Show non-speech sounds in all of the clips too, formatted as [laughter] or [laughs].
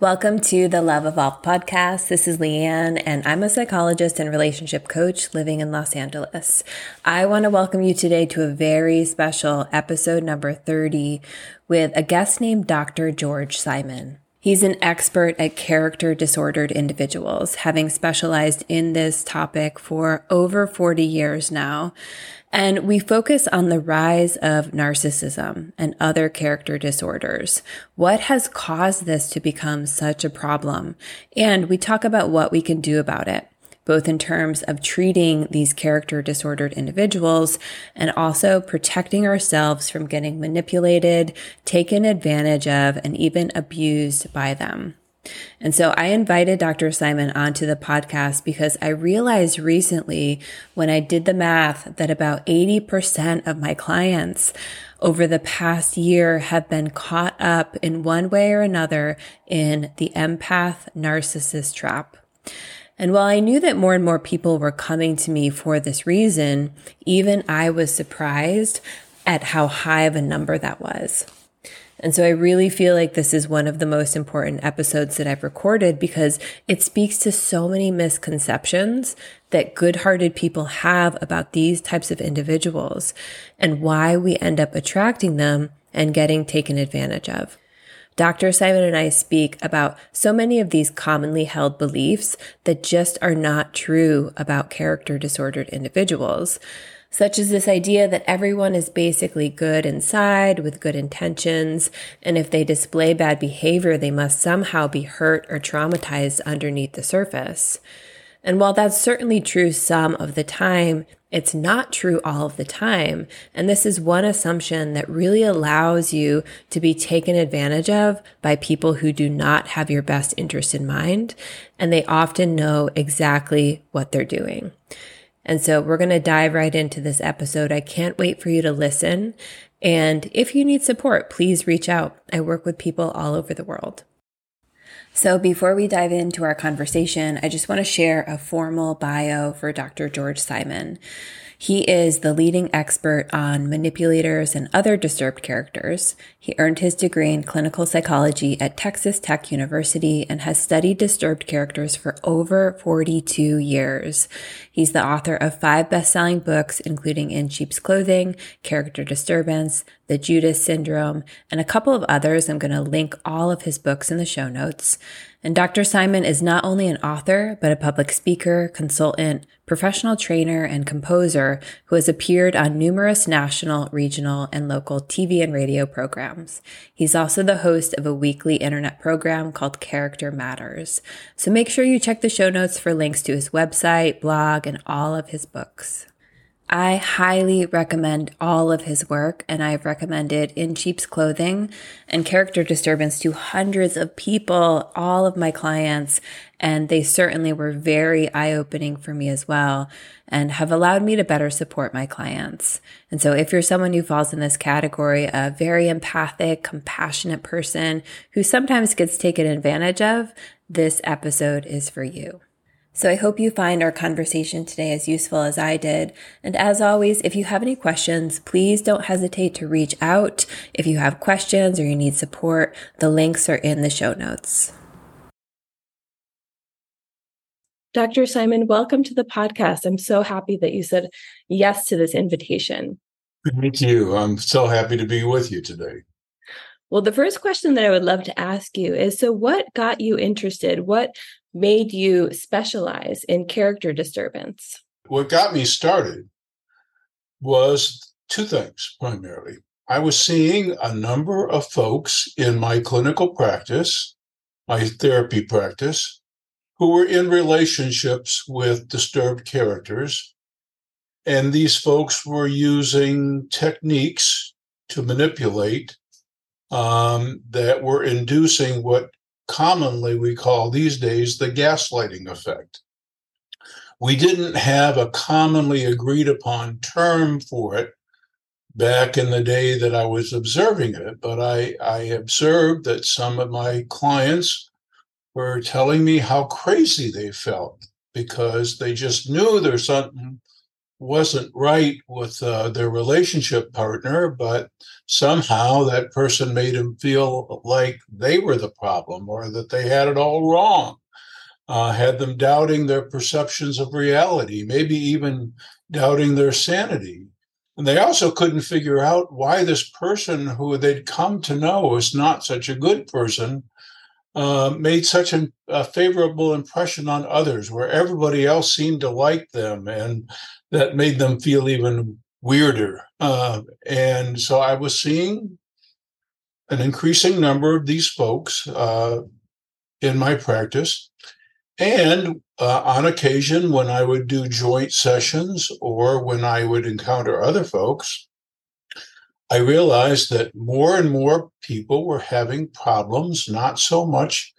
Welcome to the Love Evolved podcast. This is Leigh-Anne, and I'm a psychologist and relationship coach living in Los Angeles. I want to welcome you today to a very special episode number 30 with a guest named Dr. George Simon. He's an expert at character disordered individuals, having specialized in this topic for over 40 years now. And we focus on the rise of narcissism and other character disorders. What has caused this to become such a problem? And we talk about what we can do about it both in terms of treating these character disordered individuals and also protecting ourselves from getting manipulated, taken advantage of, and even abused by them. And so I invited Dr. Simon onto the podcast because I realized recently when I did the math that about 80% of my clients over the past year have been caught up in one way or another in the empath narcissist trap. And while I knew that more and more people were coming to me for this reason, even I was surprised at how high of a number that was. And so I really feel like this is one of the most important episodes that I've recorded because it speaks to so many misconceptions that good hearted people have about these types of individuals and why we end up attracting them and getting taken advantage of. Dr. Simon and I speak about so many of these commonly held beliefs that just are not true about character disordered individuals such as this idea that everyone is basically good inside with good intentions, and if they display bad behavior, they must somehow be hurt or traumatized underneath the surface. And while that's certainly true some of the time, it's not true all of the time. And this is one assumption that really allows you to be taken advantage of by people who do not have your best interest in mind. And they often know exactly what they're doing. And so we're going to dive right into this episode. I can't wait for you to listen. And if you need support, please reach out. I work with people all over the world. So before we dive into our conversation, I just want to share a formal bio for Dr. George Simon. He is the leading expert on manipulators and other disturbed characters. He earned his degree in clinical psychology at Texas Tech University and has studied disturbed characters for over 42 years. He's the author of five best-selling books, including In Sheep's Clothing, Character Disturbance, The Judas Syndrome, and a couple of others. I'm going to link all of his books in the show notes. And Dr. Simon is not only an author, but a public speaker, consultant, professional trainer, and composer who has appeared on numerous national, regional, and local TV and radio programs. He's also the host of a weekly internet program called Character Matters. So make sure you check the show notes for links to his website, blog, and all of his books. I highly recommend all of his work, and I've recommended In Sheep's Clothing and Character Disturbance to hundreds of people, all of my clients, and they certainly were very eye opening for me as well and have allowed me to better support my clients. And so if you're someone who falls in this category, a very empathic, compassionate person who sometimes gets taken advantage of, this episode is for you. So I hope you find our conversation today as useful as I did. And as always, if you have any questions, please don't hesitate to reach out. If you have questions or you need support, the links are in the show notes. Dr. Simon, welcome to the podcast. I'm so happy that you said yes to this invitation. Thank you. I'm so happy to be with you today. Well, the first question that I would love to ask you is so, what got you interested? What made you specialize in character disturbance? What got me started was two things primarily. I was seeing a number of folks in my clinical practice, my therapy practice, who were in relationships with disturbed characters. And these folks were using techniques to manipulate um, that were inducing what commonly we call these days the gaslighting effect. We didn't have a commonly agreed upon term for it back in the day that I was observing it, but I, I observed that some of my clients were telling me how crazy they felt because they just knew there's something wasn't right with uh, their relationship partner, but somehow that person made them feel like they were the problem or that they had it all wrong, uh, had them doubting their perceptions of reality, maybe even doubting their sanity. And they also couldn't figure out why this person who they'd come to know was not such a good person uh, made such an, a favorable impression on others, where everybody else seemed to like them, and that made them feel even weirder. Uh, and so I was seeing an increasing number of these folks uh, in my practice. And uh, on occasion, when I would do joint sessions or when I would encounter other folks, I realized that more and more people were having problems, not so much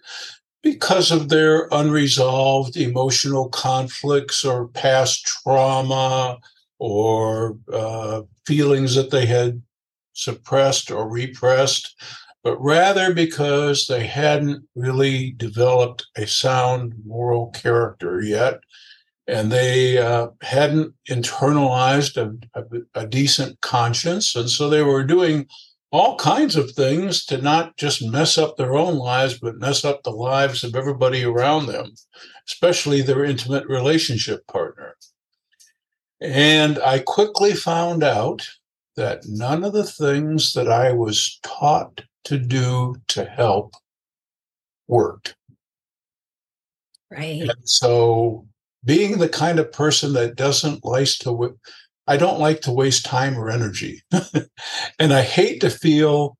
because of their unresolved emotional conflicts or past trauma or uh, feelings that they had suppressed or repressed, but rather because they hadn't really developed a sound moral character yet and they uh, hadn't internalized a, a, a, decent conscience. And so they were doing all kinds of things to not just mess up their own lives, but mess up the lives of everybody around them, especially their intimate relationship partner. And I quickly found out that none of the things that I was taught to do to help worked. Right. And so being the kind of person that doesn't like to I don't like to waste time or energy. [laughs] and I hate to feel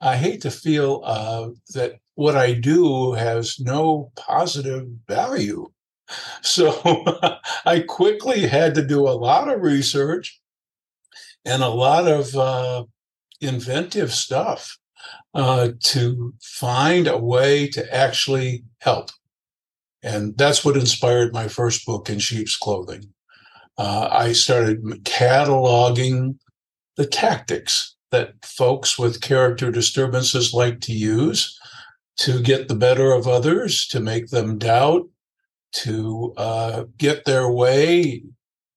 I hate to feel uh, that what I do has no positive value. [laughs] So [laughs] I quickly had to do a lot of research and a lot of uh, inventive stuff uh, to find a way to actually help. And that's what inspired my first book, In Sheep's Clothing. Uh, I started cataloging the tactics that folks with character disturbances like to use to get the better of others, to make them doubt, to uh, get their way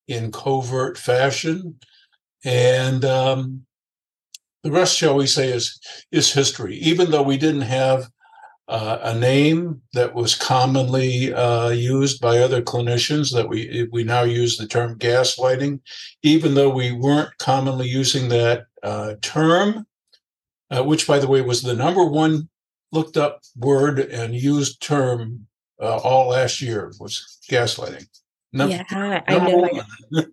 in covert fashion. And um, the rest, shall we say, is, is history. Even though we didn't have uh, a name that was commonly uh, used by other clinicians that we we now use the term gaslighting, even though we weren't commonly using that uh, term, uh, which by the way was the number one looked up word and used term uh, all last year was gaslighting. Number, yeah, I know.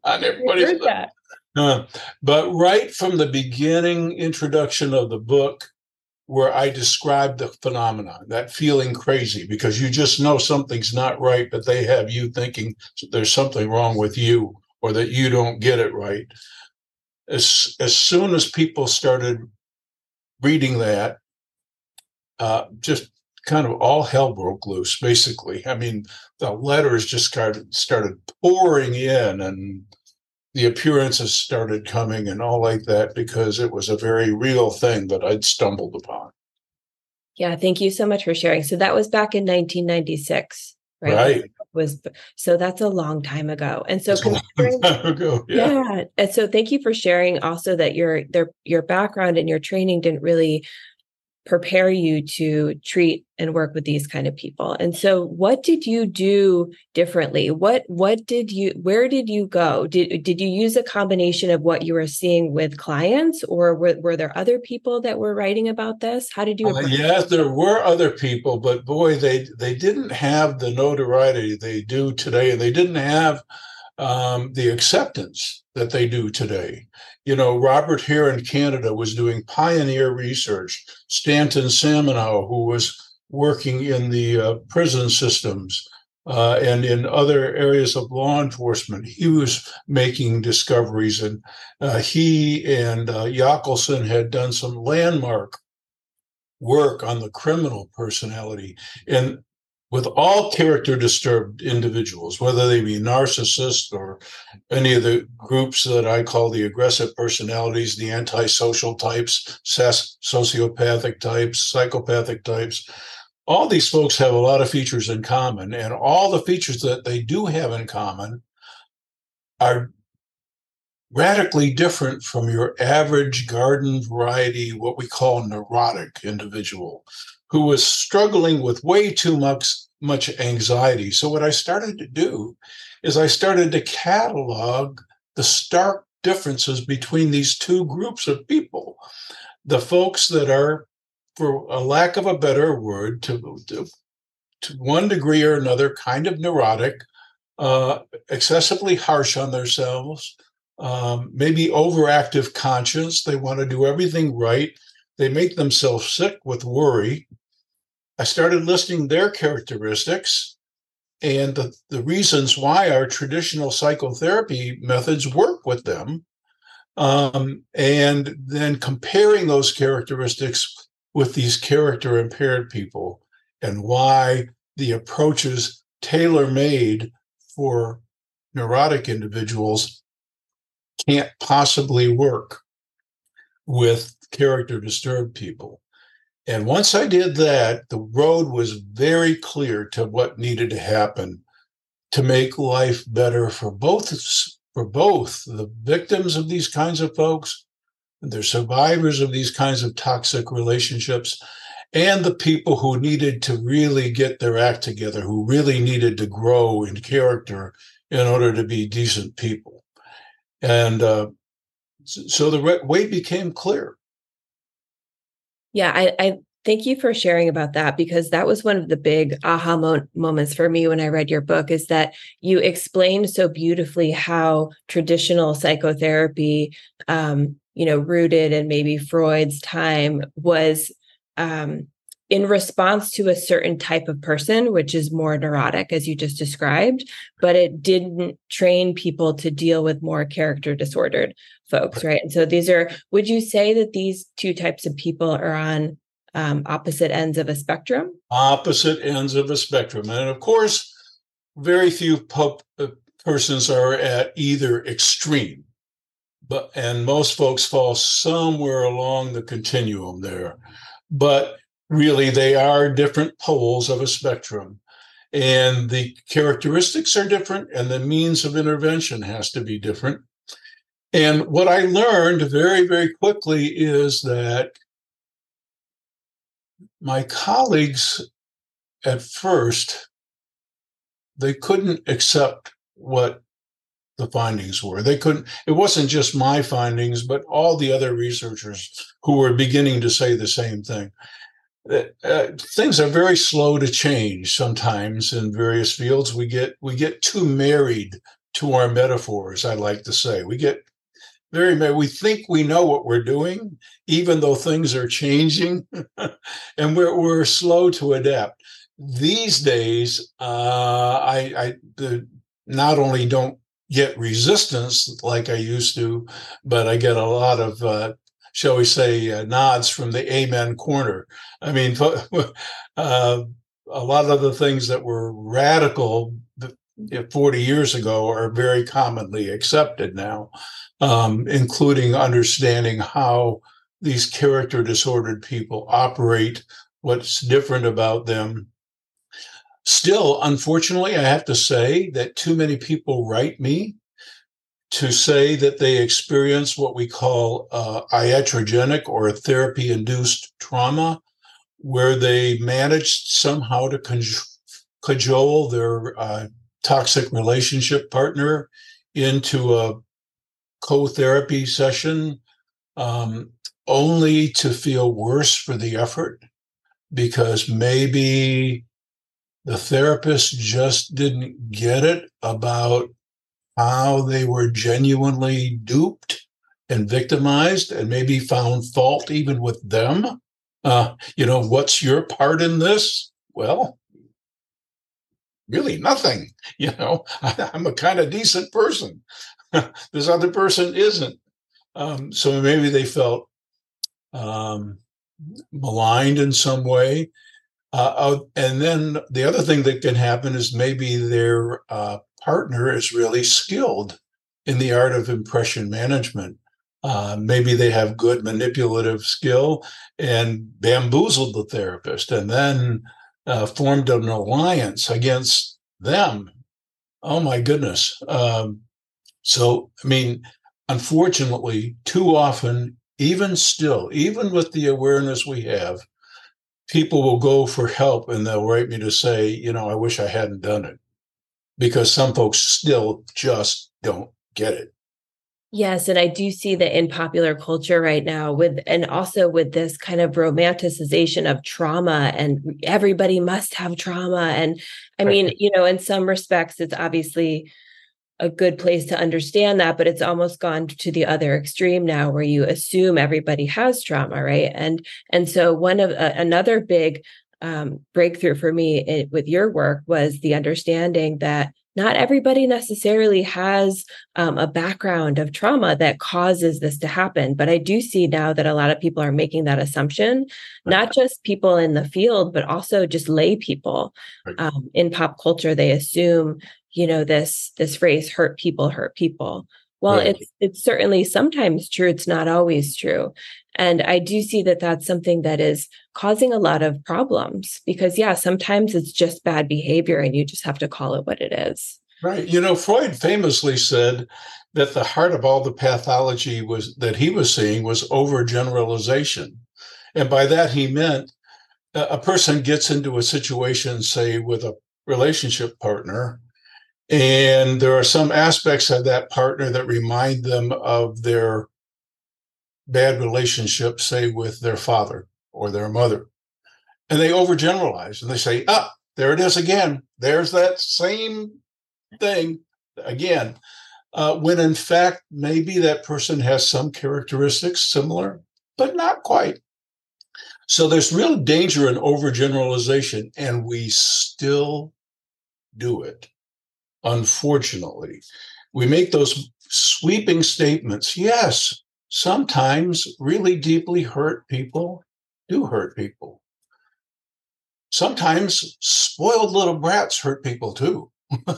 on [laughs] everybody's heard that. But right from the beginning introduction of the book, where I describe the phenomenon, that feeling crazy, because you just know something's not right, but they have you thinking there's something wrong with you or that you don't get it right. As, as soon as people started reading that, uh, just kind of all hell broke loose, basically. I mean, the letters just started, started pouring in and the appearances started coming and all like that because it was a very real thing that I'd stumbled upon. Yeah, thank you so much for sharing. So that was back in 1996, right? Right. Was so that's a long time ago, and so [laughs] ago, yeah. yeah, and so thank you for sharing also that your their your background and your training didn't really prepare you to treat and work with these kind of people. And so what did you do differently? What what did you where did you go? Did did you use a combination of what you were seeing with clients or were, were there other people that were writing about this? How did you uh, yes there were other people but boy they they didn't have the notoriety they do today. And they didn't have um, the acceptance that they do today. You know, Robert Hare in Canada was doing pioneer research. Stanton Samenow, who was working in the uh, prison systems uh, and in other areas of law enforcement, he was making discoveries. And uh, he and uh, had done some landmark work on the criminal personality. And with all character disturbed individuals, whether they be narcissists or any of the groups that I call the aggressive personalities, the antisocial types, sociopathic types, psychopathic types. All these folks have a lot of features in common, and all the features that they do have in common are radically different from your average garden variety, what we call neurotic individual, who was struggling with way too much, much anxiety. So, what I started to do is I started to catalog the stark differences between these two groups of people. The folks that are, for a lack of a better word, to, to, to one degree or another, kind of neurotic, uh, excessively harsh on themselves, um, maybe overactive conscience. They want to do everything right. They make themselves sick with worry. I started listing their characteristics and the, the reasons why our traditional psychotherapy methods work with them. Um, and then comparing those characteristics with these character impaired people and why the approaches tailor made for neurotic individuals can't possibly work with character disturbed people. And once I did that, the road was very clear to what needed to happen to make life better for both for both the victims of these kinds of folks, the survivors of these kinds of toxic relationships, and the people who needed to really get their act together, who really needed to grow in character in order to be decent people. And uh, so the way became clear. Yeah, I, I thank you for sharing about that because that was one of the big aha mo- moments for me when I read your book is that you explained so beautifully how traditional psychotherapy, um, you know, rooted in maybe Freud's time was um, in response to a certain type of person, which is more neurotic, as you just described, but it didn't train people to deal with more character disordered folks, right? And so these are, would you say that these two types of people are on um, opposite ends of a spectrum? Opposite ends of a spectrum. And of course, very few uh, persons are at either extreme. But and most folks fall somewhere along the continuum there. But really they are different poles of a spectrum. And the characteristics are different and the means of intervention has to be different. And what i learned very very quickly is that my colleagues at first they couldn't accept what the findings were. They couldn't it wasn't just my findings but all the other researchers who were beginning to say the same thing uh, things are very slow to change sometimes in various fields. We get we get too married to our metaphors i like to say. We get very married we think we know what we're doing even though things are changing [laughs] and we're, we're slow to adapt. These days uh, i i the, not only don't get resistance like i used to but i get a lot of uh, shall we say, uh, nods from the amen corner. I mean, [laughs] uh, a lot of the things that were radical 40 years ago are very commonly accepted now, um, including understanding how these character disordered people operate, what's different about them. Still, unfortunately, I have to say that too many people write me to say that they experience what we call uh, iatrogenic or therapy induced trauma, where they managed somehow to cajole their uh, toxic relationship partner into a co therapy session, um, only to feel worse for the effort because maybe the therapist just didn't get it about how they were genuinely duped and victimized and maybe found fault even with them. Uh, you know, what's your part in this? Well, really nothing. [laughs] You know, [laughs] I, am a kind of decent person. [laughs] this other person isn't. Um, so maybe they felt um, maligned in some way. Uh, uh, and then the other thing that can happen is maybe their uh, partner is really skilled in the art of impression management. Uh, maybe they have good manipulative skill and bamboozled the therapist and then uh, formed an alliance against them. Oh my goodness. Um, So, I mean, unfortunately, too often, even still, even with the awareness we have, people will go for help and they'll write me to say, you know, I wish I hadn't done it because some folks still just don't get it. Yes, and I do see that in popular culture right now with and also with this kind of romanticization of trauma and everybody must have trauma and I right. mean, you know, in some respects it's obviously a good place to understand that but it's almost gone to the other extreme now where you assume everybody has trauma, right? And and so one of uh, another big um, breakthrough for me it, with your work was the understanding that not everybody necessarily has um, a background of trauma that causes this to happen. But I do see now that a lot of people are making that assumption, not just people in the field, but also just lay people um, in pop culture. They assume, you know, this this phrase "hurt people hurt people." Well, right. it's it's certainly sometimes true. It's not always true. And I do see that that's something that is causing a lot of problems because, yeah, sometimes it's just bad behavior and you just have to call it what it is. Right. You know, Freud famously said that the heart of all the pathology was that he was seeing was overgeneralization. And by that, he meant a person gets into a situation, say, with a relationship partner, and there are some aspects of that partner that remind them of their bad relationship, say, with their father or their mother. And they overgeneralize and they say, ah, there it is again. There's that same thing again. Uh, when in fact, maybe that person has some characteristics similar, but not quite. So there's real danger in overgeneralization, and we still do it. Unfortunately, we make those sweeping statements. Yes, sometimes really deeply hurt people do hurt people. Sometimes spoiled little brats hurt people too. [laughs]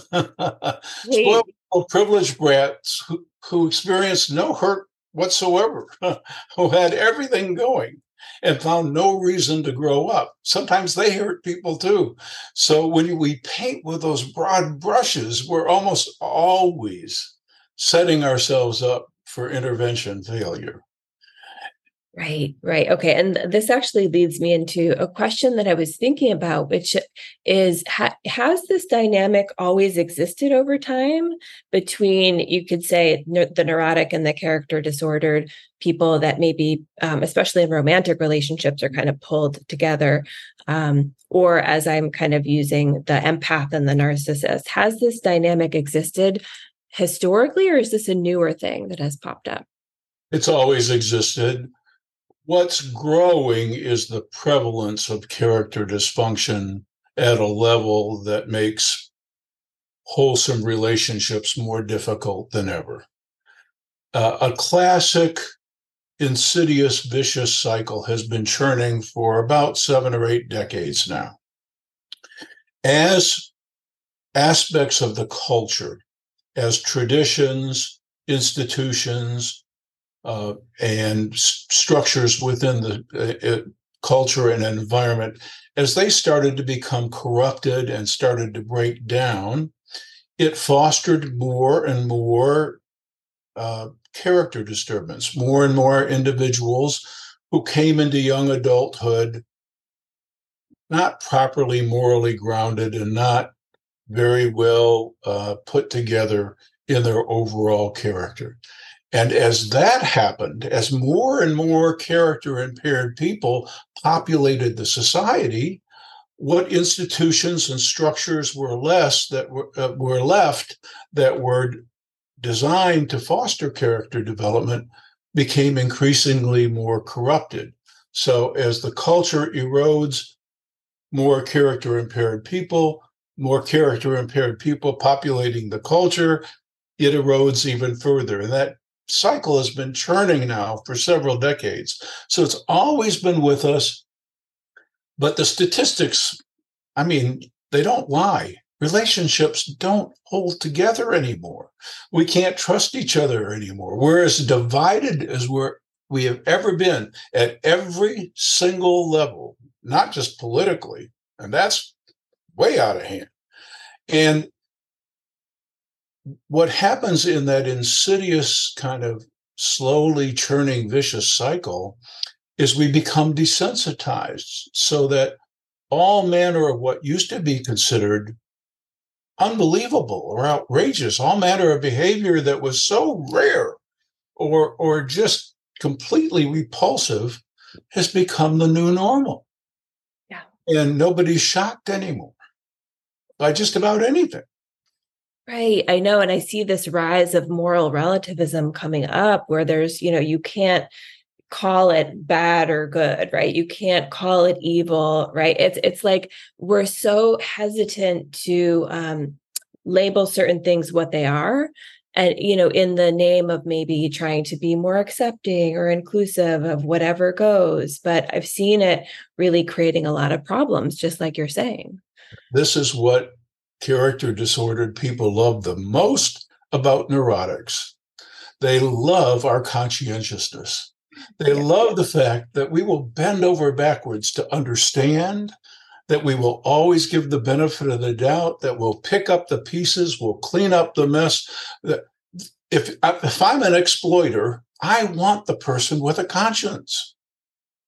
spoiled privileged brats who, who experienced no hurt whatsoever, [laughs] who had everything going and found no reason to grow up. Sometimes they hurt people too. So when we paint with those broad brushes, we're almost always setting ourselves up for intervention failure. Right, right. Okay. And this actually leads me into a question that I was thinking about, which is ha- Has this dynamic always existed over time between, you could say, ne- the neurotic and the character disordered people that maybe, um, especially in romantic relationships, are kind of pulled together? Um, or as I'm kind of using the empath and the narcissist, has this dynamic existed historically, or is this a newer thing that has popped up? It's always existed. What's growing is the prevalence of character dysfunction at a level that makes wholesome relationships more difficult than ever. Uh, a classic insidious vicious cycle has been churning for about seven or eight decades now. As aspects of the culture as traditions, institutions, uh, and s- structures within the uh, uh, culture and environment, as they started to become corrupted and started to break down, it fostered more and more uh, character disturbance, more and more individuals who came into young adulthood not properly morally grounded and not very well uh, put together in their overall character. And as that happened, as more and more character impaired people populated the society, what institutions and structures were less that were, uh, were left that were designed to foster character development became increasingly more corrupted. So as the culture erodes, more character impaired people, more character impaired people populating the culture, it erodes even further. And that cycle has been churning now for several decades. So it's always been with us. But the statistics, I mean, they don't lie. Relationships don't hold together anymore. We can't trust each other anymore. We're as divided as we're, we have ever been at every single level, not just politically. And that's way out of hand. And what happens in that insidious kind of slowly churning vicious cycle is we become desensitized so that all manner of what used to be considered unbelievable or outrageous, all manner of behavior that was so rare or or just completely repulsive has become the new normal. Yeah. And nobody's shocked anymore by just about anything. Right. I know. And I see this rise of moral relativism coming up where there's, you know, you can't call it bad or good right you can't call it evil right it's it's like we're so hesitant to um label certain things what they are and you know in the name of maybe trying to be more accepting or inclusive of whatever goes but i've seen it really creating a lot of problems just like you're saying this is what character disordered people love the most about neurotics they love our conscientiousness they love the fact that we will bend over backwards to understand, that we will always give the benefit of the doubt, that we'll pick up the pieces, we'll clean up the mess. If if I'm an exploiter, I want the person with a conscience.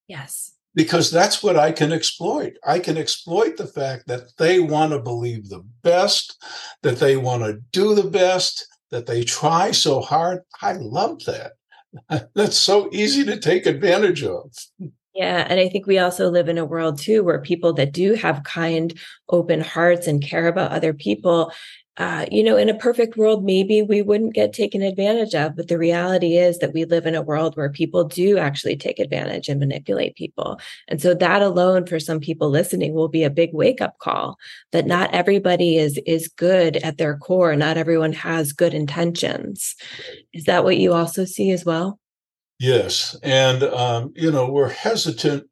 Yes. Because that's what I can exploit. I can exploit the fact that they want to believe the best, that they want to do the best, that they try so hard. I love that. [laughs] that's so easy to take advantage of. Yeah. And I think we also live in a world too where people that do have kind, open hearts and care about other people, uh, you know, in a perfect world, maybe we wouldn't get taken advantage of. But the reality is that we live in a world where people do actually take advantage and manipulate people. And so that alone for some people listening will be a big wake up call that not everybody is is good at their core. Not everyone has good intentions. Is that what you also see as well? Yes. And, um, you know, we're hesitant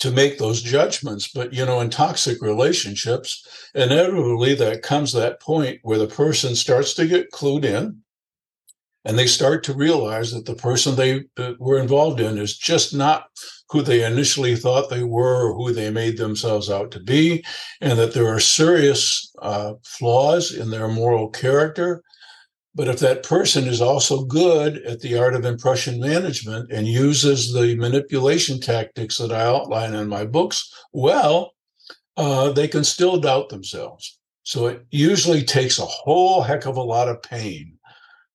to make those judgments. But, you know, in toxic relationships, inevitably that comes that point where the person starts to get clued in and they start to realize that the person they were involved in is just not who they initially thought they were or who they made themselves out to be, and that there are serious uh, flaws in their moral character but if that person is also good at the art of impression management and uses the manipulation tactics that I outline in my books, well, uh, they can still doubt themselves. So it usually takes a whole heck of a lot of pain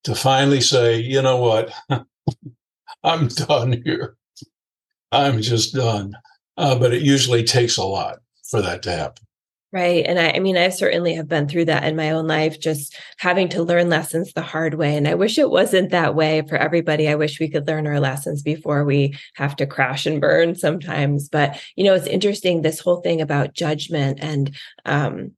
to finally say, you know what, [laughs] I'm done here. I'm just done. Uh, but it usually takes a lot for that to happen. Right. And I, I, mean, I certainly have been through that in my own life, just having to learn lessons the hard way. And I wish it wasn't that way for everybody. I wish we could learn our lessons before we have to crash and burn sometimes. But, you know, it's interesting this whole thing about judgment and, um,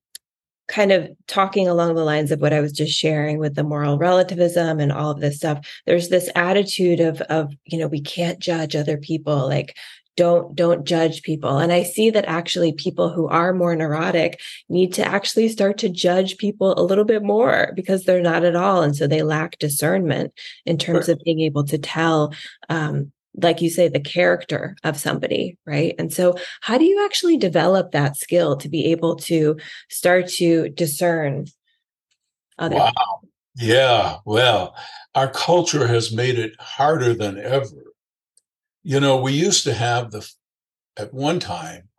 kind of talking along the lines of what I was just sharing with the moral relativism and all of this stuff. There's this attitude of, of, you know, we can't judge other people. Like, don't don't judge people. And i see that actually people who are more neurotic need to actually start to judge people a little bit more because they're not at all. And so they lack discernment in terms of being able to tell um, like you say the character of somebody right? And so how do you actually develop that skill to be able to start to discern other wow. People? yeah. Well our culture has made it harder than ever you know, we used to have the, at one time,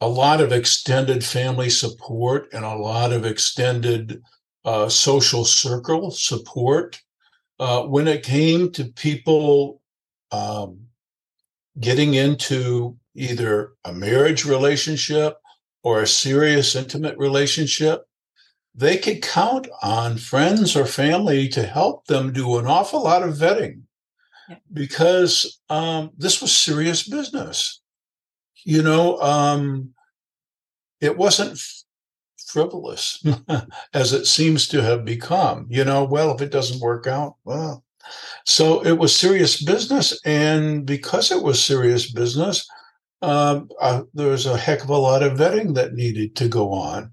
a lot of extended family support and a lot of extended uh, social circle support. Uh, when it came to people um, getting into either a marriage relationship or a serious intimate relationship, they could count on friends or family to help them do an awful lot of vetting because um, this was serious business. You know, um, it wasn't frivolous [laughs] as it seems to have become. You know, well, if it doesn't work out, well. So it was serious business. And because it was serious business, um, there was a heck of a lot of vetting that needed to go on.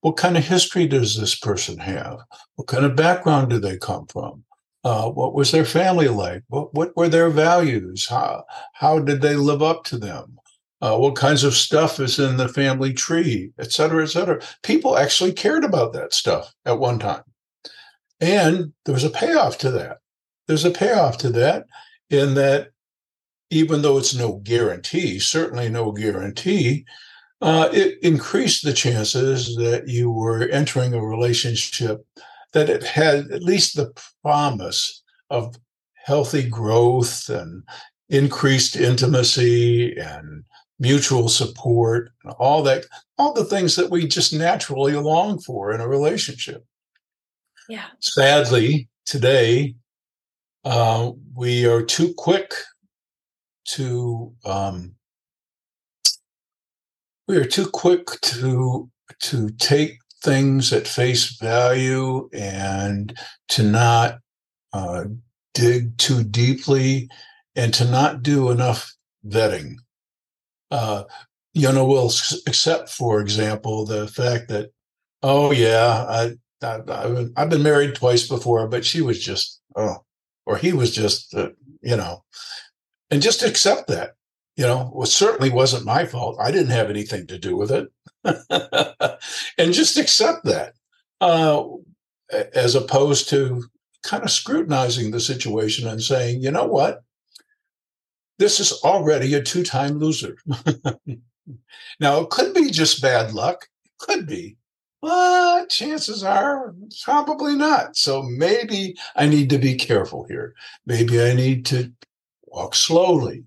What kind of history does this person have? What kind of background do they come from? Uh, what was their family like? What, what were their values? How, how did they live up to them? Uh, what kinds of stuff is in the family tree, et cetera, et cetera. People actually cared about that stuff at one time. And there was a payoff to that. There's a payoff to that in that even though it's no guarantee, certainly no guarantee, uh, it increased the chances that you were entering a relationship that it had at least the promise of healthy growth and increased intimacy and mutual support and all that all the things that we just naturally long for in a relationship. Yeah. Sadly today uh, we are too quick to um, we are too quick to to take things at face value and to not uh, dig too deeply and to not do enough vetting. Uh, you know, we'll accept, for example, the fact that, oh yeah, I, I I've been married twice before, but she was just oh, or he was just uh, you know, and just accept that. You know, well, certainly wasn't my fault. I didn't have anything to do with it, [laughs] and just accept that, uh, as opposed to kind of scrutinizing the situation and saying, you know what, this is already a two-time loser. [laughs] now it could be just bad luck, It could be, but chances are probably not. So maybe I need to be careful here. Maybe I need to walk slowly.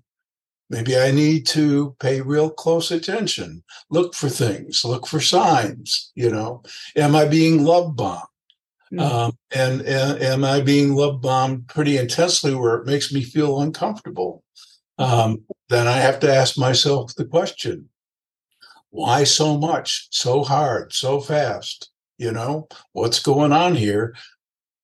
Maybe I need to pay real close attention, look for things, look for signs. You know, am I being love bombed? Mm-hmm. Um, and, and, am I being love bombed pretty intensely where it makes me feel uncomfortable? Um, then I have to ask myself the question why so much, so hard, so fast? You know, what's going on here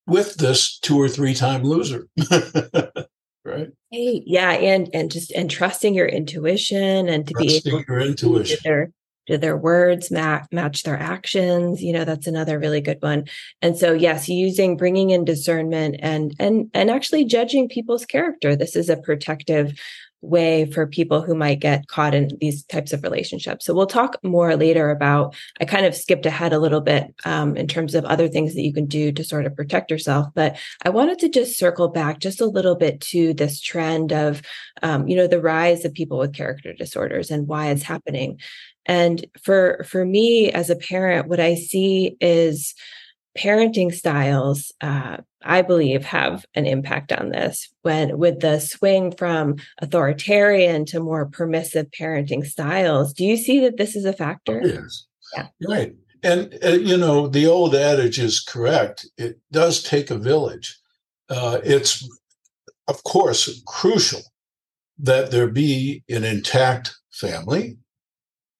with this two or three time loser? [laughs] right? Hey yeah and and just and trusting your intuition and to trusting be able your intuition. their do their words match match their actions you know that's another really good one. And so yes using bringing in discernment and and and actually judging people's character. This is a protective way for people who might get caught in these types of relationships. So we'll talk more later about. I kind of skipped ahead a little bit um, in terms of other things that you can do to sort of protect yourself, but I wanted to just circle back just a little bit to this trend of, um, you know, the rise of people with character disorders and why it's happening. And for for me as a parent, what I see is parenting styles uh, i believe have an impact on this. When with the swing from authoritarian to more permissive parenting styles do you see that this is a factor? yes. Yeah. Right. And uh, you know the old adage is correct. It does take a village. Uh, it's of course crucial that there be an intact family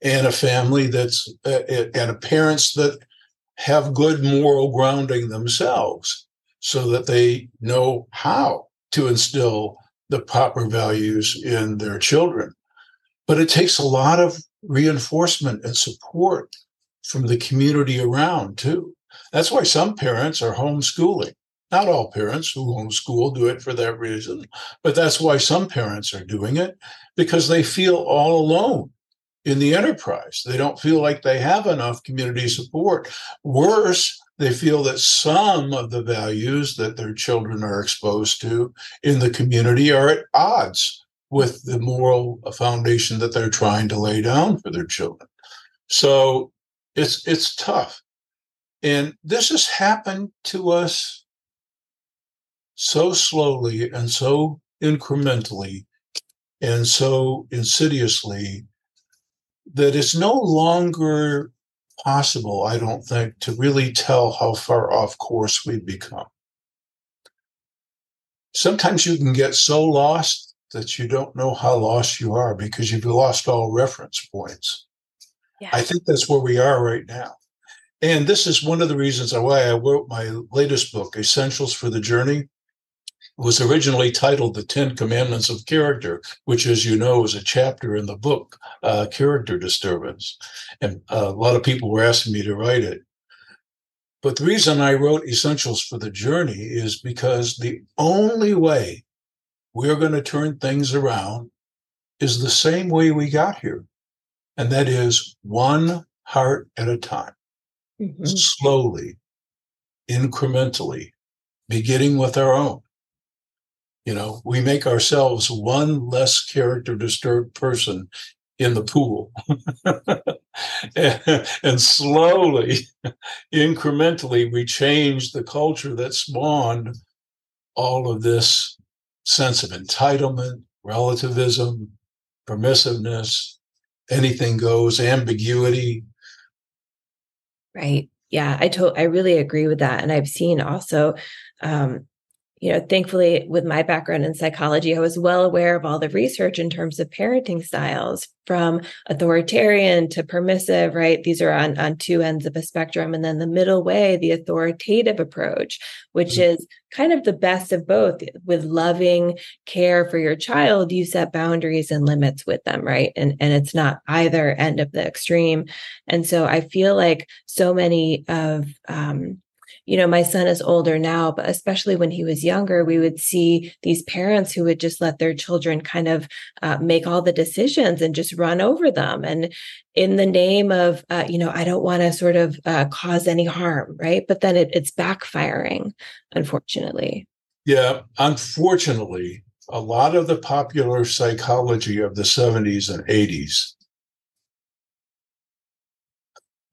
and a family that's uh, and a parents that have good moral grounding themselves so that they know how to instill the proper values in their children. But it takes a lot of reinforcement and support from the community around, too. That's why some parents are homeschooling. Not all parents who homeschool do it for that reason, but that's why some parents are doing it because they feel all alone in the enterprise. They don't feel like they have enough community support. Worse, they feel that some of the values that their children are exposed to in the community are at odds with the moral foundation that they're trying to lay down for their children. So it's it's tough. And this has happened to us so slowly and so incrementally and so insidiously that it's no longer possible, I don't think, to really tell how far off course we've become. Sometimes you can get so lost that you don't know how lost you are because you've lost all reference points. Yeah. I think that's where we are right now. And this is one of the reasons why I wrote my latest book, Essentials for the Journey, was originally titled The Ten Commandments of Character, which, as you know, is a chapter in the book, uh, Character Disturbance. And uh, a lot of people were asking me to write it. But the reason I wrote Essentials for the Journey is because the only way we're going to turn things around is the same way we got here, and that is one heart at a time, mm-hmm. slowly, incrementally, beginning with our own. You know, we make ourselves one less character disturbed person in the pool. [laughs] and, slowly, incrementally, we change the culture that spawned all of this sense of entitlement, relativism, permissiveness, anything goes, ambiguity. Right. Yeah, I to- I really agree with that. And I've seen also um, you know, thankfully, with my background in psychology, I was well aware of all the research in terms of parenting styles from authoritarian to permissive, right? These are on, on two ends of a spectrum. And then the middle way, the authoritative approach, which mm-hmm. is kind of the best of both. With loving care for your child, you set boundaries and limits with them, right? And, and it's not either end of the extreme. And so I feel like so many of, um, you know, my son is older now, but especially when he was younger, we would see these parents who would just let their children kind of uh, make all the decisions and just run over them. And in the name of, uh, you know, I don't want to sort of uh, cause any harm, right? But then it, it's backfiring, unfortunately. Yeah, unfortunately, a lot of the popular psychology of the 70s and 80s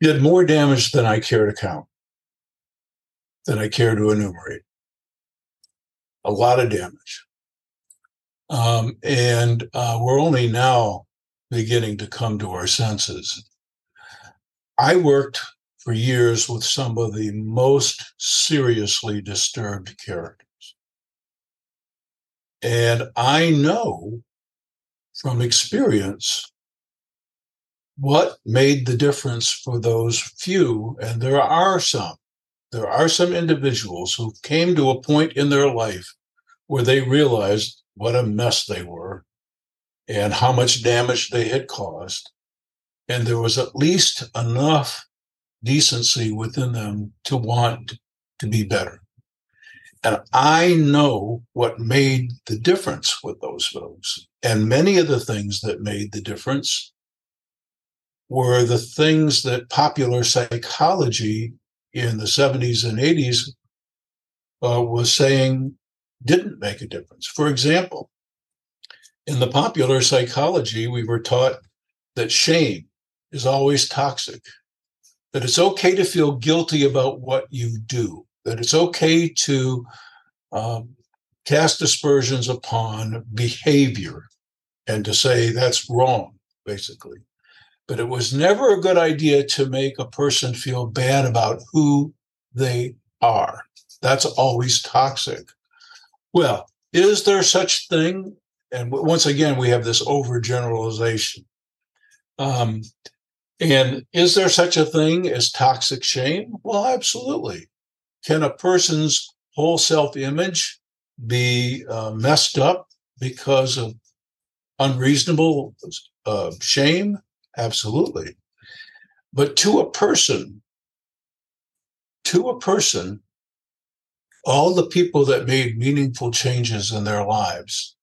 did more damage than I care to count than I care to enumerate. A lot of damage. Um, and uh, we're only now beginning to come to our senses. I worked for years with some of the most seriously disturbed characters. And I know from experience what made the difference for those few, and there are some there are some individuals who came to a point in their life where they realized what a mess they were and how much damage they had caused. And there was at least enough decency within them to want to be better. And I know what made the difference with those folks. And many of the things that made the difference were the things that popular psychology in the 70s and 80s uh, was saying didn't make a difference. For example, in the popular psychology, we were taught that shame is always toxic, that it's okay to feel guilty about what you do, that it's okay to um, cast aspersions upon behavior and to say that's wrong, basically but it was never a good idea to make a person feel bad about who they are. That's always toxic. Well, is there such thing? And once again, we have this overgeneralization. Um, and is there such a thing as toxic shame? Well, absolutely. Can a person's whole self image be uh, messed up because of unreasonable uh, shame? Absolutely. But to a person, to a person, all the people that made meaningful changes in their lives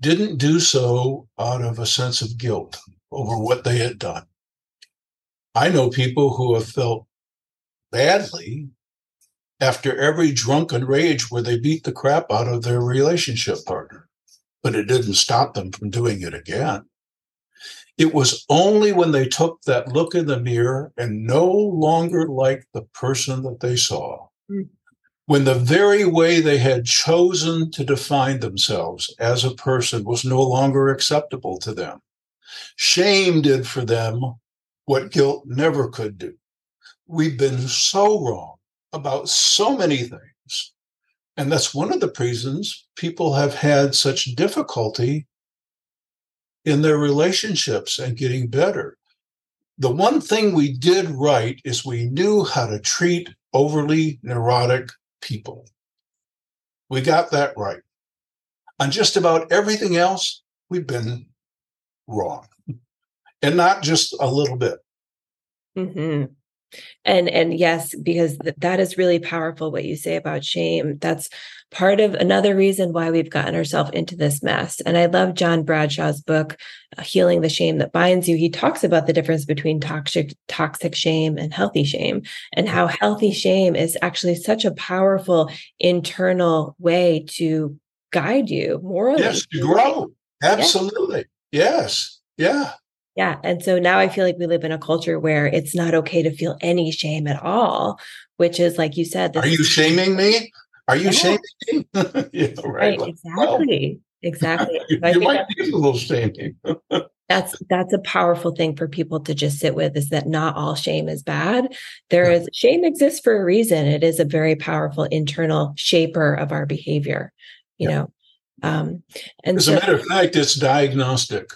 didn't do so out of a sense of guilt over what they had done. I know people who have felt badly after every drunken rage where they beat the crap out of their relationship partner, but it didn't stop them from doing it again. It was only when they took that look in the mirror and no longer liked the person that they saw, mm. when the very way they had chosen to define themselves as a person was no longer acceptable to them. Shame did for them what guilt never could do. We've been so wrong about so many things. And that's one of the reasons people have had such difficulty in their relationships and getting better. The one thing we did right is we knew how to treat overly neurotic people. We got that right. On just about everything else, we've been wrong. And not just a little bit. Mm-hmm. And and yes, because th- that is really powerful what you say about shame. That's part of another reason why we've gotten ourselves into this mess. And I love John Bradshaw's book, uh, Healing the Shame That Binds You. He talks about the difference between toxic toxic shame and healthy shame and how healthy shame is actually such a powerful internal way to guide you morally. Yes, to grow. Absolutely. Yes. Yeah. Yeah. And so now I feel like we live in a culture where it's not okay to feel any shame at all, which is like you said. Are you shaming me? Are you yeah. shaming me? yeah, right. right. Exactly. Well, exactly. [laughs] you, you might be a little shaming. [laughs] that's that's a powerful thing for people to just sit with is that not all shame is bad. There yeah. is shame exists for a reason. It is a very powerful internal shaper of our behavior. You yeah. know. Um, and as so, a matter of fact, it's diagnostic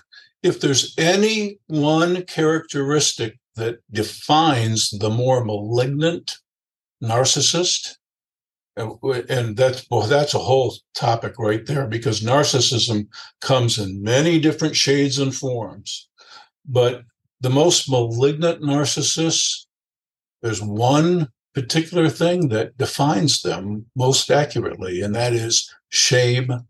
if there's any one characteristic that defines the more malignant narcissist, and that's well, that's a whole topic right there because narcissism comes in many different shades and forms. But the most malignant narcissists, there's one particular thing that defines them most accurately, and that is shamelessness.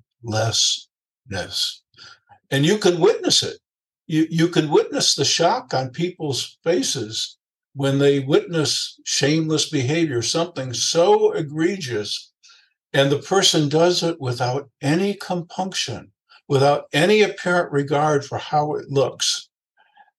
And you can witness it you, you can witness the shock on people's faces when they witness shameless behavior, something so egregious, and the person does it without any compunction, without any apparent regard for how it looks.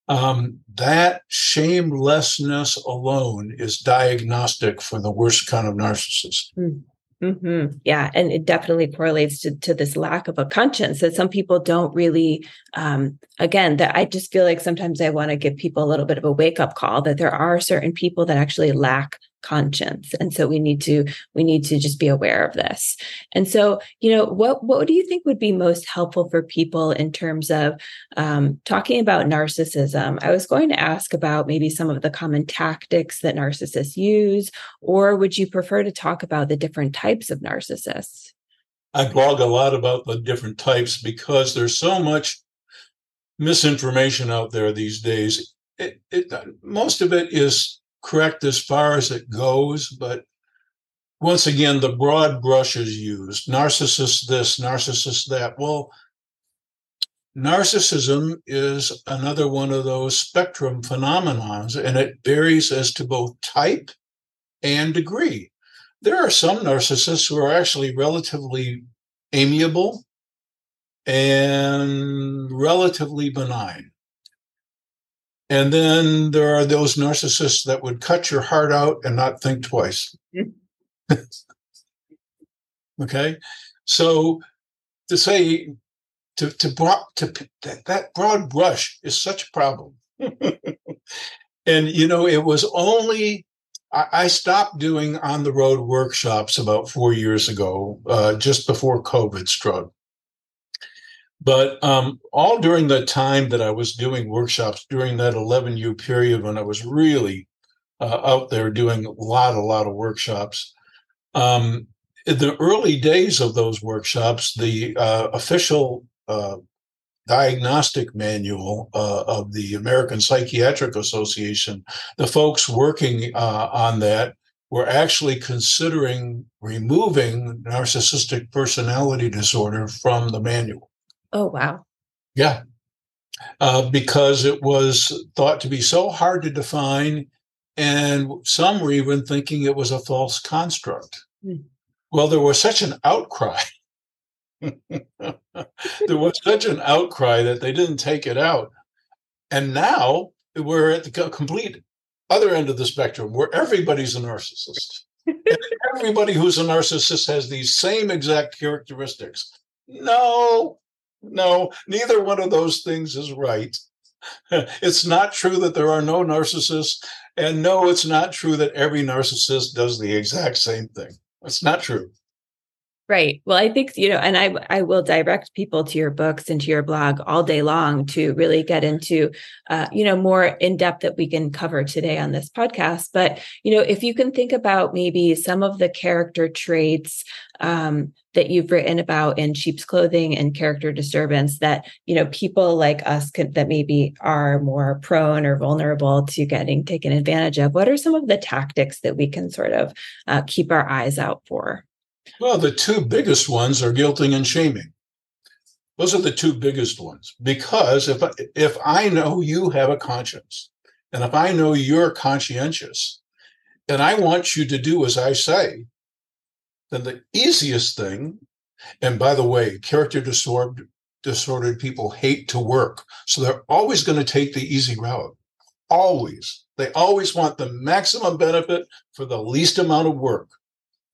Um, that shamelessness alone is diagnostic for the worst kind of narcissist. Mm. Mm-hmm. Yeah, and it definitely correlates to, to this lack of a conscience that some people don't really. Um, again, that I just feel like sometimes I want to give people a little bit of a wake up call that there are certain people that actually lack conscience. And so we need to we need to just be aware of this. And so you know what what do you think would be most helpful for people in terms of um, talking about narcissism? I was going to ask about maybe some of the common tactics that narcissists use or would you prefer to talk about the different types of narcissists? I blog a lot about the different types because there's so much misinformation out there these days. It, it, most of it is correct as far as it goes, but once again, the broad brush is used. Narcissist this, narcissist that. Well, narcissism is another one of those spectrum phenomenons, and it varies as to both type and degree. There are some narcissists who are actually relatively amiable and relatively benign. And then there are those narcissists that would cut your heart out and not think twice. [laughs] okay. So to say, to, to, to, that broad brush is such a problem. [laughs] and, you know, it was only, I, I, stopped doing on the road workshops about four years ago, uh, just before COVID struck. But um, all during the time that I was doing workshops during that 11 year period when I was really uh, out there doing a lot, a lot of workshops, um, in the early days of those workshops, the uh, official uh, diagnostic manual uh, of the American Psychiatric Association, the folks working uh, on that were actually considering removing narcissistic personality disorder from the manual. Oh, wow. Yeah. Uh, because it was thought to be so hard to define, and some were even thinking it was a false construct. Mm. Well, there was such an outcry. [laughs] there was such an outcry that they didn't take it out. And now we're at the complete other end of the spectrum where everybody's a narcissist. everybody who's a narcissist has these same exact characteristics. No, no, neither one of those things is right. [laughs] It's not true that there are no narcissists. And no, it's not true that every narcissist does the exact same thing. It's not true. Right. Well, I think, you know, and I I will direct people to your books and to your blog all day long to really get into uh, you know, more in depth that we can cover today on this podcast. But, you know, if you can think about maybe some of the character traits um, that you've written about in sheep's clothing and character disturbance that you know people like us could that maybe are more prone or vulnerable to getting taken advantage of what are some of the tactics that we can sort of uh, keep our eyes out for? Well the two biggest ones are guilting and shaming. Those are the two biggest ones because if if i know you have a conscience and if i know you're conscientious and I want you to do as I say, then the easiest thing, and by the way, character disordered, disordered people hate to work. So they're always going to take the easy route. Always. They always want the maximum benefit for the least amount of work.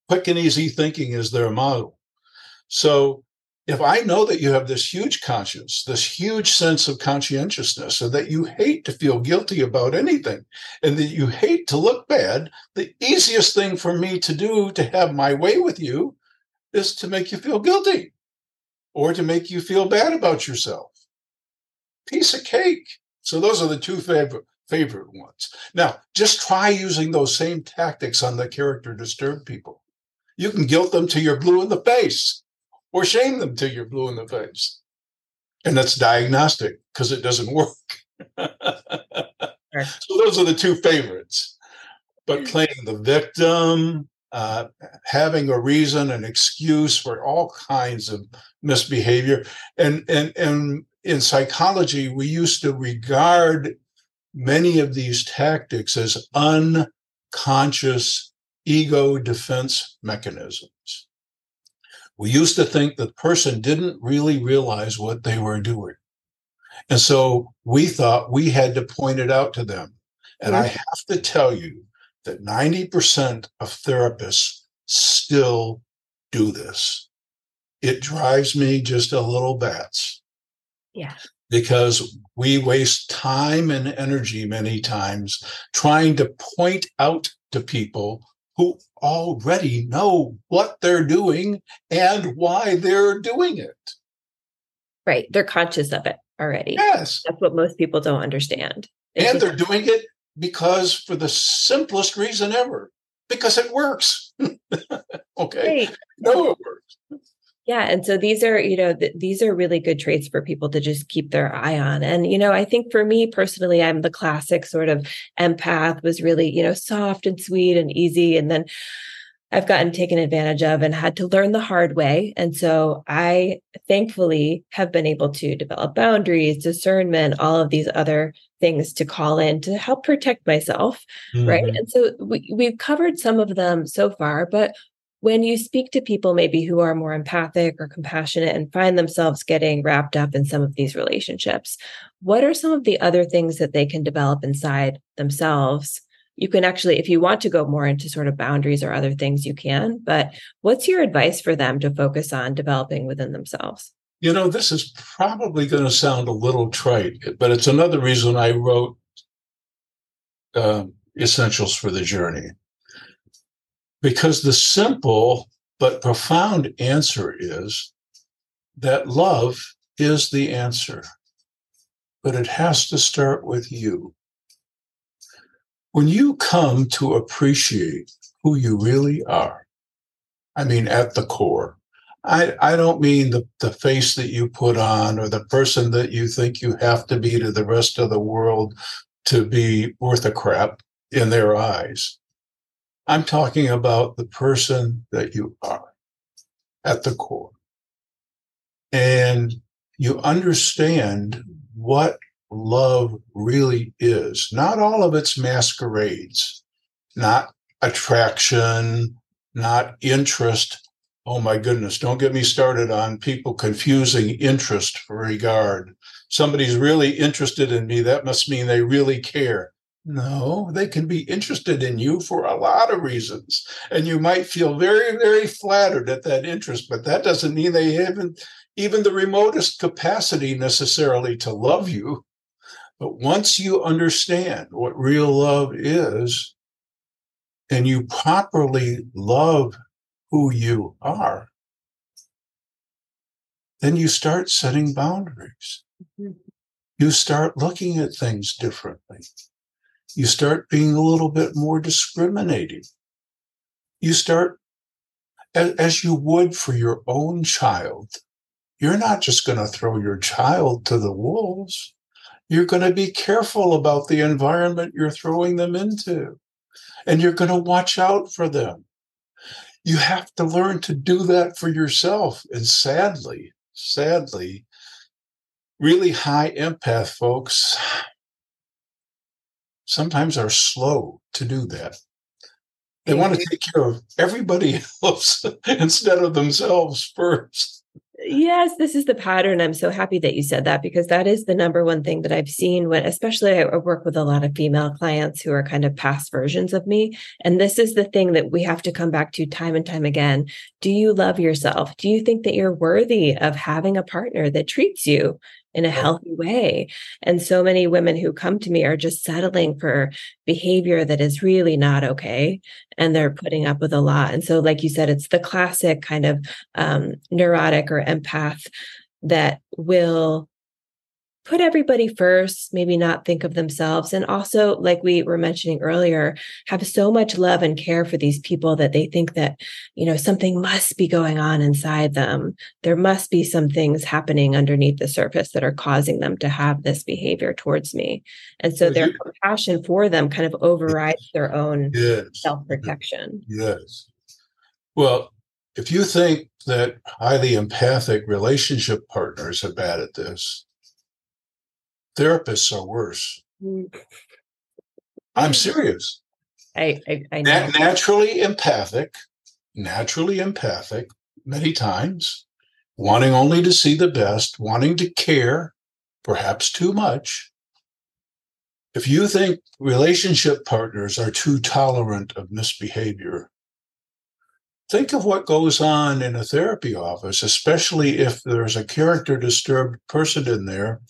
Quick and easy thinking is their model. So if I know that you have this huge conscience, this huge sense of conscientiousness, and that you hate to feel guilty about anything, and that you hate to look bad, the easiest thing for me to do to have my way with you is to make you feel guilty or to make you feel bad about yourself. Piece of cake. So those are the two favorite favorite ones. Now, just try using those same tactics on the character disturbed people. You can guilt them till you're blue in the face or shame them till you're blue in the face. And that's diagnostic because it doesn't [laughs] work. So those are the two favorites. But playing the victim, uh, having a reason, an excuse for all kinds of misbehavior. And, and, and in psychology, we used to regard many of these tactics as unconscious ego defense mechanisms we used to think the person didn't really realize what they were doing. And so we thought we had to point it out to them. And I have to tell you that 90% of therapists still do this. It drives me just a little bats. Yeah. Because we waste time and energy many times trying to point out to people who already know what they're doing and why they're doing it. Right. They're conscious of it already. Yes. That's what most people don't understand. And they're doing it because for the simplest reason ever because it works. [laughs] okay. Right. No, it works. Yeah. And so these are, you know, th- these are really good traits for people to just keep their eye on. And, you know, I think for me personally, I'm the classic sort of empath was really, you know, soft and sweet and easy. And then I've gotten taken advantage of and had to learn the hard way. And so I thankfully have been able to develop boundaries, discernment, all of these other things to call in to help protect myself. Mm-hmm. Right. And so we, we've covered some of them so far, but when you speak to people maybe who are more empathic or compassionate and find themselves getting wrapped up in some of these relationships, what are some of the other things that they can develop inside themselves? You can actually, if you want to go more into sort of boundaries or other things, you can. But what's your advice for them to focus on developing within themselves? You know, this is probably going to sound a little trite, but it's another reason I wrote uh, Essentials for the Journey because the simple but profound answer is that love is the answer, but it has to start with you. When you come to appreciate who you really are, I mean, at the core, I, I don't mean the, the face that you put on or the person that you think you have to be to the rest of the world to be worth a crap in their eyes. I'm talking about the person that you are at the core. And you understand what love really is. Not all of its masquerades, not attraction, not interest. Oh my goodness, don't get me started on people confusing interest for regard. Somebody's really interested in me. That must mean they really care. No, they can be interested in you for a lot of reasons. And you might feel very, very flattered at that interest, but that doesn't mean they haven't even the remotest capacity necessarily to love you. But once you understand what real love is, and you properly love who you are, then you start setting boundaries. Mm-hmm. You start looking at things differently you start being a little bit more discriminating. You start as, you would for your own child. You're not just going to throw your child to the wolves. You're going to be careful about the environment you're throwing them into, and you're going to watch out for them. You have to learn to do that for yourself. And sadly, sadly, really high empath folks sometimes are slow to do that. They want to take care of everybody [laughs] else instead of themselves first. Yes, this is the pattern. I'm so happy that you said that because that is the number one thing that I've seen when, especially I work with a lot of female clients who are kind of past versions of me. And this is the thing that we have to come back to time and time again. Do you love yourself? Do you think that you're worthy of having a partner that treats you in a healthy way. And so many women who come to me are just settling for behavior that is really not okay. And they're putting up with a lot. And so, like you said, it's the classic kind of um, neurotic or empath that will put everybody first, maybe not think of themselves. And also, like we were mentioning earlier, have so much love and care for these people that they think that, you know, something must be going on inside them. There must be some things happening underneath the surface that are causing them to have this behavior towards me. And so their compassion for them kind of overrides their own yes. self protection. Yes. Well, if you think that highly empathic relationship partners are bad at this, therapists are worse. Mm. I'm serious. I, I, I know. naturally empathic, naturally empathic, many times, wanting only to see the best, wanting to care, perhaps too much. If you think relationship partners are too tolerant of misbehavior, think of what goes on in a therapy office, especially if there's a character disturbed person in there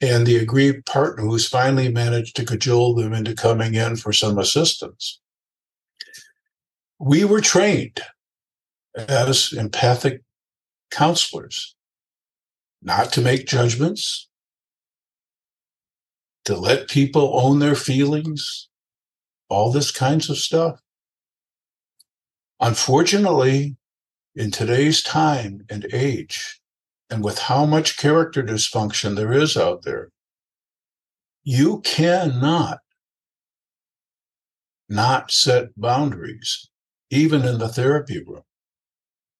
and the aggrieved partner who's finally managed to cajole them into coming in for some assistance. We were trained as empathic counselors not to make judgments, to let people own their feelings, all this kinds of stuff. Unfortunately, in today's time and age, and with how much character dysfunction there is out there, you cannot not set boundaries, even in the therapy room.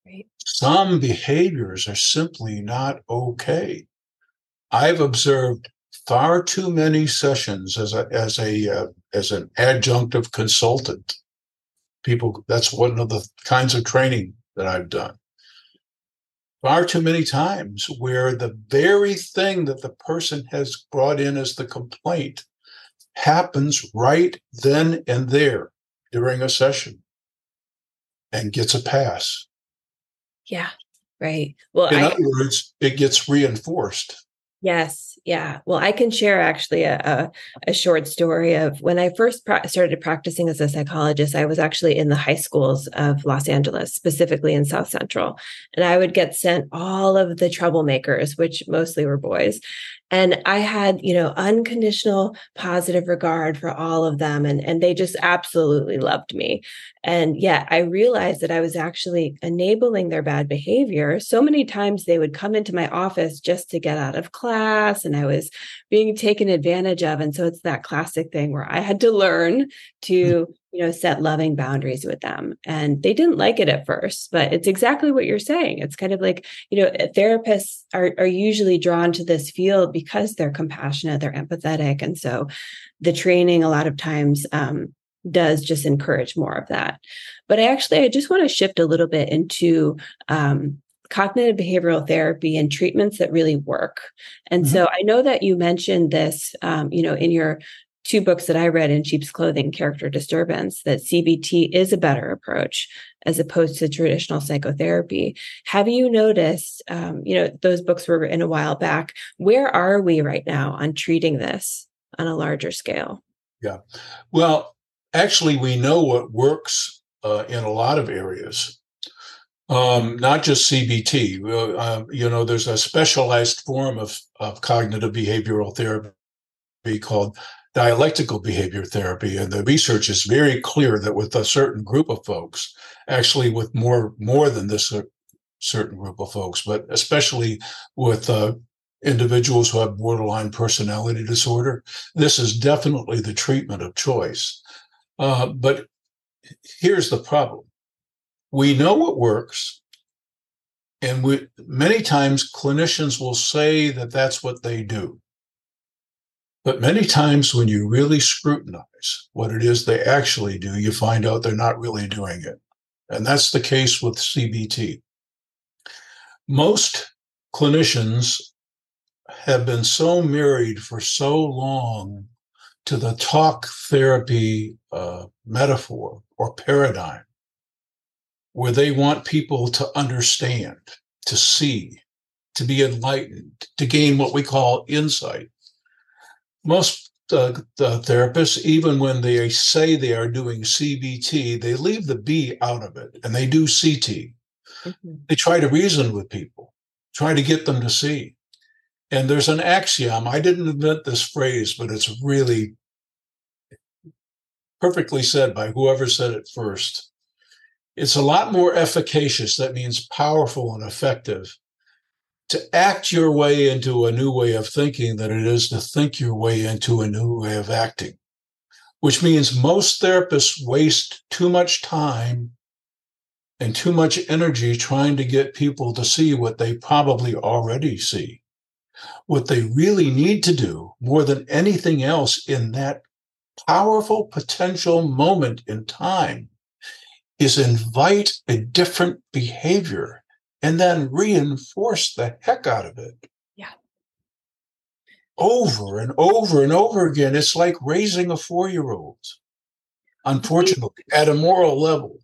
Right. Some behaviors are simply not okay. I've observed far too many sessions as a as a uh, as an adjunctive consultant. People, that's one of the kinds of training that I've done far too many times where the very thing that the person has brought in as the complaint happens right then and there during a session and gets a pass. Yeah, right. Well, in I, other words, it gets reinforced. Yes. Yeah. Well, I can share actually a, a, a short story of when I first started practicing as a psychologist. I was actually in the high schools of Los Angeles, specifically in South Central. And I would get sent all of the troublemakers, which mostly were boys. And I had, you know, unconditional positive regard for all of them. And, and they just absolutely loved me. And yet I realized that I was actually enabling their bad behavior. So many times they would come into my office just to get out of class and I was being taken advantage of. And so it's that classic thing where I had to learn to you know set loving boundaries with them and they didn't like it at first but it's exactly what you're saying it's kind of like you know therapists are, are usually drawn to this field because they're compassionate they're empathetic and so the training a lot of times um, does just encourage more of that but I actually i just want to shift a little bit into um, cognitive behavioral therapy and treatments that really work. And mm-hmm. so I know that you mentioned this, um, you know, in your two books that I read in Sheep's Clothing, Character Disturbance, that CBT is a better approach as opposed to traditional psychotherapy. Have you noticed, um, you know, those books were written a while back. Where are we right now on treating this on a larger scale? Yeah. Well, actually, we know what works uh, in a lot of areas. Um, not just CBT. Uh, you know, there's a specialized form of, of cognitive behavioral therapy called dialectical behavior therapy. And the research is very clear that with a certain group of folks, actually with more more than this uh, certain group of folks, but especially with uh, individuals who have borderline personality disorder, this is definitely the treatment of choice. Uh, but here's the problem: we know what works, and we many times clinicians will say that that's what they do. But many times, when you really scrutinize what it is they actually do, you find out they're not really doing it. And that's the case with CBT. Most clinicians have been so married for so long to the talk therapy uh, metaphor or paradigm, where they want people to understand, to see, to be enlightened, to gain what we call insight most uh, the therapists, even when they say they are doing CBT, they leave the B out of it and they do CT. Mm-hmm. They try to reason with people, try to get them to see. And there's an axiom. I didn't invent this phrase, but it's really perfectly said by whoever said it first. It's a lot more efficacious. That means powerful and effective to act your way into a new way of thinking than it is to think your way into a new way of acting, which means most therapists waste too much time and too much energy trying to get people to see what they probably already see. What they really need to do more than anything else in that powerful potential moment in time is invite a different behavior and then reinforce the heck out of it. Yeah. Over and over and over again. It's like raising a four year old, unfortunately, at a moral level.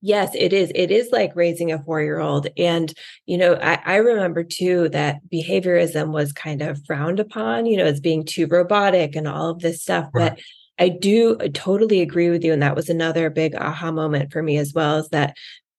Yes, it is. It is like raising a four year old. And, you know, I, I, remember too that behaviorism was kind of frowned upon, you know, as being too robotic and all of this stuff. Right. But I do totally agree with you. And that was another big aha moment for me as well is that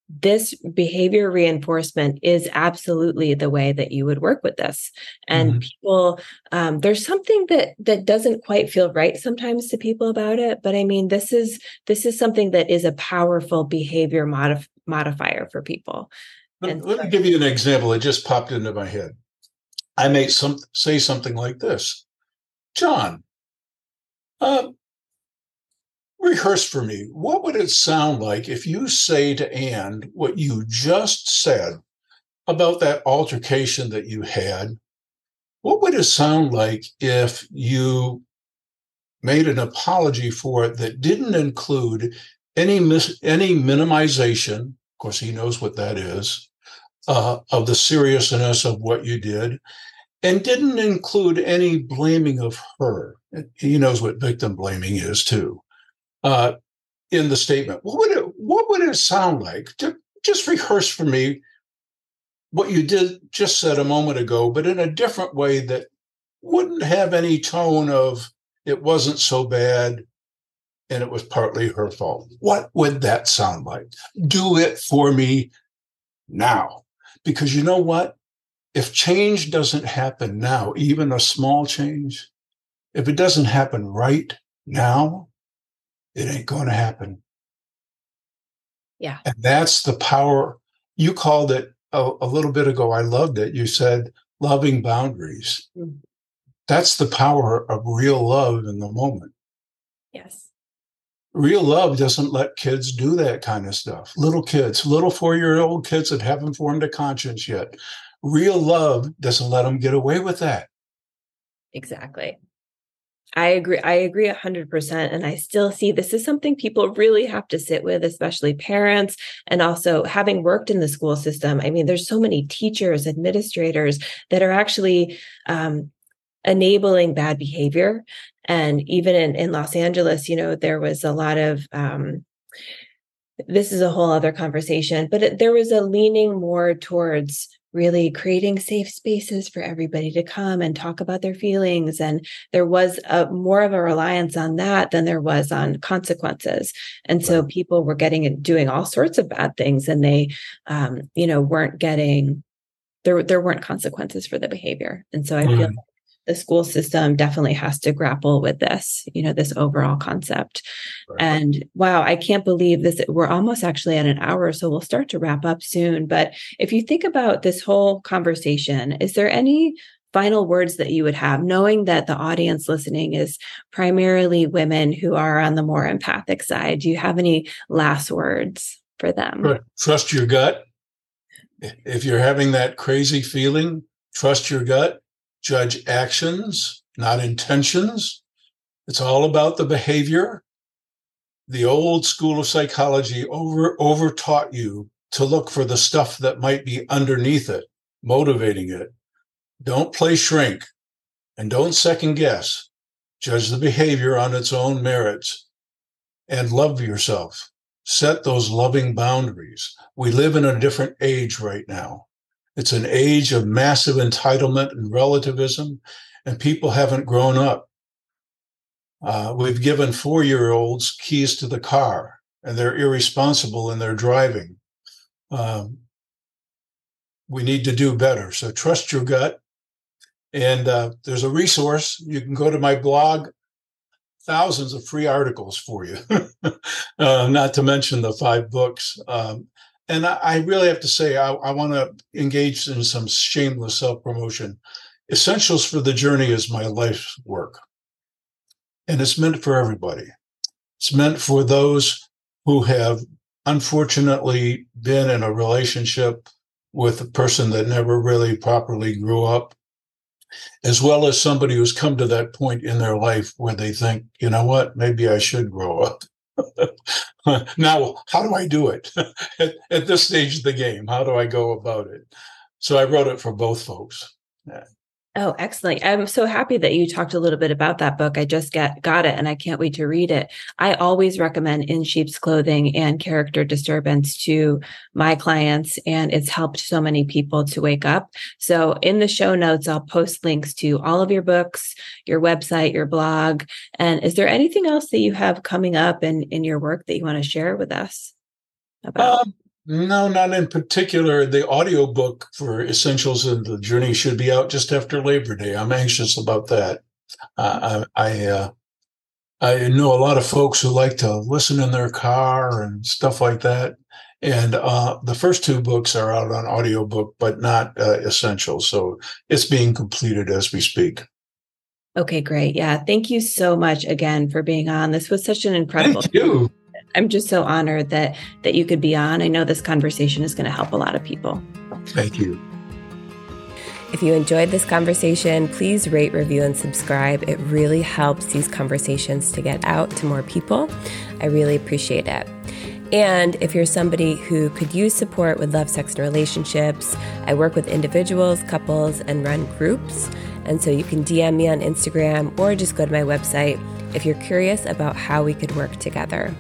this behavior reinforcement is absolutely the way that you would work with this. And mm-hmm. people um, there's something that that doesn't quite feel right sometimes to people about it but i mean this is this is something that is a powerful behavior modif- modifier for people. Let, let me give you an example it just popped into my head. I may some say something like this. John uh, rehearse for me. What would it sound like if you say to Anne what you just said about that altercation that you had? What would it sound like if you made an apology for it that didn't include any mis- any minimization? Of course, he knows what that is uh, of the seriousness of what you did, and didn't include any blaming of her. He knows what victim blaming is too uh, in the statement. What would it What would it sound like? Just rehearse for me what you did just said a moment ago, but in a different way that wouldn't have any tone of it wasn't so bad and it was partly her fault. What would that sound like? Do it for me now. Because you know what? If change doesn't happen now, even a small change, if it doesn't happen right now, it ain't going to happen. Yeah. And that's the power. You called it a, a little bit ago. I loved it. You said loving boundaries. Mm-hmm. That's the power of real love in the moment. Yes. Real love doesn't let kids do that kind of stuff. Little kids, little four year old kids that haven't formed a conscience yet. Real love doesn't let them get away with that. Exactly. I agree. I agree a hundred percent. And I still see this is something people really have to sit with, especially parents. And also having worked in the school system. I mean, there's so many teachers, administrators that are actually um, enabling bad behavior. And even in, in Los Angeles, you know, there was a lot of, um, this is a whole other conversation, but it, there was a leaning more towards really creating safe spaces for everybody to come and talk about their feelings and there was a more of a reliance on that than there was on consequences and so right. people were getting and doing all sorts of bad things and they um, you know weren't getting there there weren't consequences for the behavior and so i mm. feel the school system definitely has to grapple with this, you know, this overall concept. Right. And wow, I can't believe this. We're almost actually at an hour, so we'll start to wrap up soon. But if you think about this whole conversation, is there any final words that you would have, knowing that the audience listening is primarily women who are on the more empathic side? Do you have any last words for them? Trust your gut. If you're having that crazy feeling, trust your gut. Judge actions, not intentions. It's all about the behavior. The old school of psychology over over taught you to look for the stuff that might be underneath it, motivating it don't play shrink and don't second guess. Judge the behavior on its own merits and love yourself. Set those loving boundaries. We live in a different age right now. It's an age of massive entitlement and relativism, and people haven't grown up. Uh, we've given four year olds keys to the car, and they're irresponsible in their driving. Um, we need to do better. So trust your gut, and uh, there's a resource. You can go to my blog, thousands of free articles for you, [laughs] uh, not to mention the five books. Um, and I, I, really have to say, I, I want to engage in some shameless self promotion. Essentials for the Journey is my life's work. And it's meant for everybody. It's meant for those who have unfortunately been in a relationship with a person that never really properly grew up as well as somebody who's come to that point in their life where they think, you know what, maybe I should grow up. [laughs] now, how do I do it at, [laughs] at, this stage of the game? How do I go about it? So I wrote it for both folks. Oh, excellent. I'm so happy that you talked a little bit about that book. I just get got it and I can't wait to read it. I always recommend In Sheep's Clothing and Character Disturbance to my clients and it's helped so many people to wake up. So in the show notes I'll post links to all of your books, your website, your blog. And is there anything else that you have coming up in in your work that you want to share with us about? Um, no, not in particular. The audiobook for Essentials of the Journey should be out just after Labor Day. I'm anxious about that. Uh, I I, uh, I know a lot of folks who like to listen in their car and stuff like that. And uh, the first two books are out on audiobook, but not uh, essential. So it's being completed as we speak. Okay, great. Yeah. Thank you so much again for being on. This was such an incredible. Thank you. I'm just so honored that that you could be on. I know this conversation is going to help a lot of people. Thank you. If you enjoyed this conversation, please rate, review, and subscribe. It really helps these conversations to get out to more people. I really appreciate it. And if you're somebody who could use support with love, sex, and relationships, I work with individuals, couples, and run groups. And so you can DM me on Instagram or just go to my website if you're curious about how we could work together.